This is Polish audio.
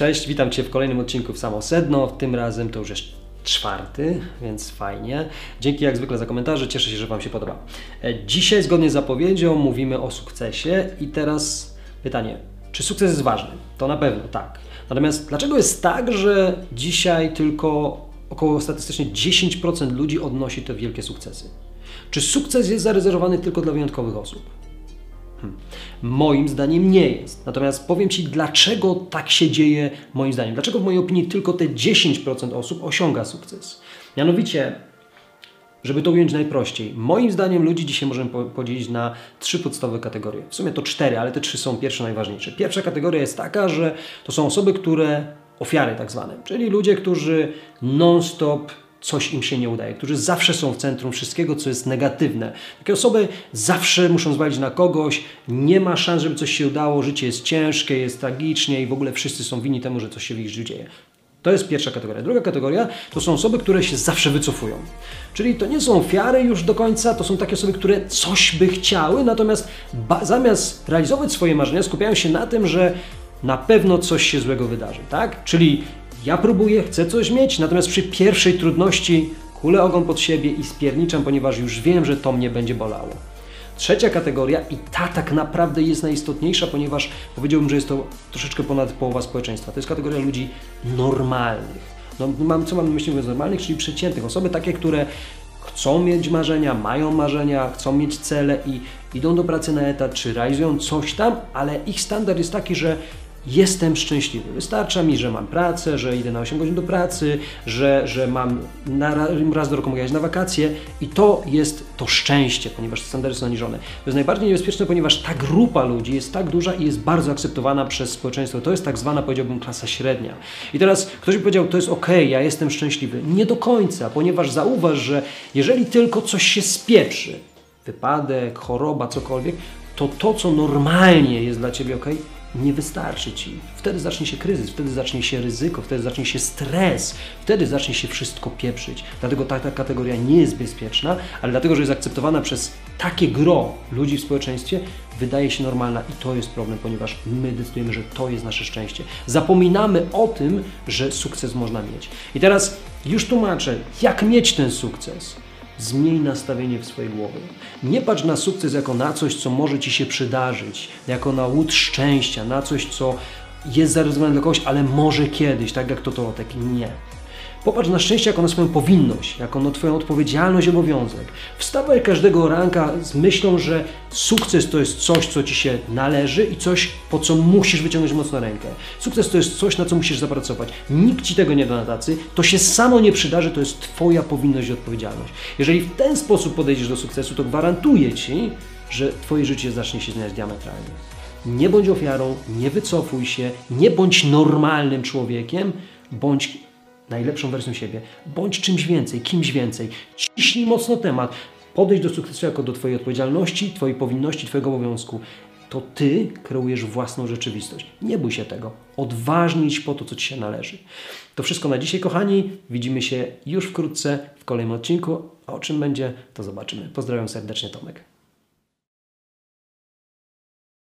Cześć, witam Cię w kolejnym odcinku w Samo Sedno. Tym razem to już jest czwarty, więc fajnie. Dzięki jak zwykle za komentarze, cieszę się, że Wam się podoba. E, Dzisiaj zgodnie z zapowiedzią mówimy o sukcesie i teraz pytanie, czy sukces jest ważny? To na pewno tak. Natomiast dlaczego jest tak, że dzisiaj tylko około statystycznie 10% ludzi odnosi te wielkie sukcesy? Czy sukces jest zarezerwowany tylko dla wyjątkowych osób? Hmm. Moim zdaniem nie jest. Natomiast powiem Ci, dlaczego tak się dzieje, moim zdaniem. Dlaczego w mojej opinii tylko te 10% osób osiąga sukces. Mianowicie, żeby to ująć najprościej, moim zdaniem ludzi dzisiaj możemy podzielić na trzy podstawowe kategorie. W sumie to cztery, ale te trzy są pierwsze najważniejsze. Pierwsza kategoria jest taka, że to są osoby, które ofiary tak zwane, czyli ludzie, którzy non-stop coś im się nie udaje, którzy zawsze są w centrum wszystkiego, co jest negatywne. Takie osoby zawsze muszą zwalić na kogoś, nie ma szans, żeby coś się udało, życie jest ciężkie, jest tragicznie i w ogóle wszyscy są winni temu, że coś się w ich życiu dzieje. To jest pierwsza kategoria. Druga kategoria to są osoby, które się zawsze wycofują. Czyli to nie są ofiary już do końca, to są takie osoby, które coś by chciały, natomiast zamiast realizować swoje marzenia, skupiają się na tym, że na pewno coś się złego wydarzy, tak? Czyli ja próbuję, chcę coś mieć, natomiast przy pierwszej trudności kulę ogon pod siebie i spierniczam, ponieważ już wiem, że to mnie będzie bolało. Trzecia kategoria i ta tak naprawdę jest najistotniejsza, ponieważ powiedziałbym, że jest to troszeczkę ponad połowa społeczeństwa. To jest kategoria ludzi normalnych. No, mam, co mam na myśli mówiąc normalnych, czyli przeciętnych. Osoby takie, które chcą mieć marzenia, mają marzenia, chcą mieć cele i idą do pracy na etat, czy realizują coś tam, ale ich standard jest taki, że jestem szczęśliwy. Wystarcza mi, że mam pracę, że idę na 8 godzin do pracy, że, że mam na, raz do roku mogę jechać na wakacje i to jest to szczęście, ponieważ standardy są zaniżone. To jest najbardziej niebezpieczne, ponieważ ta grupa ludzi jest tak duża i jest bardzo akceptowana przez społeczeństwo. To jest tak zwana, powiedziałbym, klasa średnia. I teraz ktoś by powiedział, to jest ok, ja jestem szczęśliwy. Nie do końca, ponieważ zauważ, że jeżeli tylko coś się spieprzy, wypadek, choroba, cokolwiek, to to, co normalnie jest dla Ciebie ok, nie wystarczy ci. Wtedy zacznie się kryzys, wtedy zacznie się ryzyko, wtedy zacznie się stres, wtedy zacznie się wszystko pieprzyć. Dlatego ta, ta kategoria nie jest bezpieczna, ale dlatego, że jest akceptowana przez takie gro ludzi w społeczeństwie, wydaje się normalna i to jest problem, ponieważ my decydujemy, że to jest nasze szczęście. Zapominamy o tym, że sukces można mieć. I teraz już tłumaczę, jak mieć ten sukces. Zmień nastawienie w swojej głowie. Nie patrz na sukces jako na coś, co może Ci się przydarzyć, jako na łód szczęścia, na coś, co jest zarezerwowane dla kogoś, ale może kiedyś, tak jak to to tak nie. Popatrz na szczęście jako na swoją powinność, jako na Twoją odpowiedzialność i obowiązek. Wstawaj każdego ranka z myślą, że sukces to jest coś, co Ci się należy i coś, po co musisz wyciągnąć mocno rękę. Sukces to jest coś, na co musisz zapracować. Nikt Ci tego nie da na tacy, to się samo nie przydarzy, to jest Twoja powinność i odpowiedzialność. Jeżeli w ten sposób podejdziesz do sukcesu, to gwarantuję Ci, że Twoje życie zacznie się zmieniać diametralnie. Nie bądź ofiarą, nie wycofuj się, nie bądź normalnym człowiekiem, bądź najlepszą wersją siebie. Bądź czymś więcej, kimś więcej. Ciśnij mocno temat. Podejdź do sukcesu jako do Twojej odpowiedzialności, Twojej powinności, Twojego obowiązku. To Ty kreujesz własną rzeczywistość. Nie bój się tego. Odważnie idź po to, co Ci się należy. To wszystko na dzisiaj, kochani. Widzimy się już wkrótce w kolejnym odcinku. A o czym będzie, to zobaczymy. Pozdrawiam serdecznie, Tomek.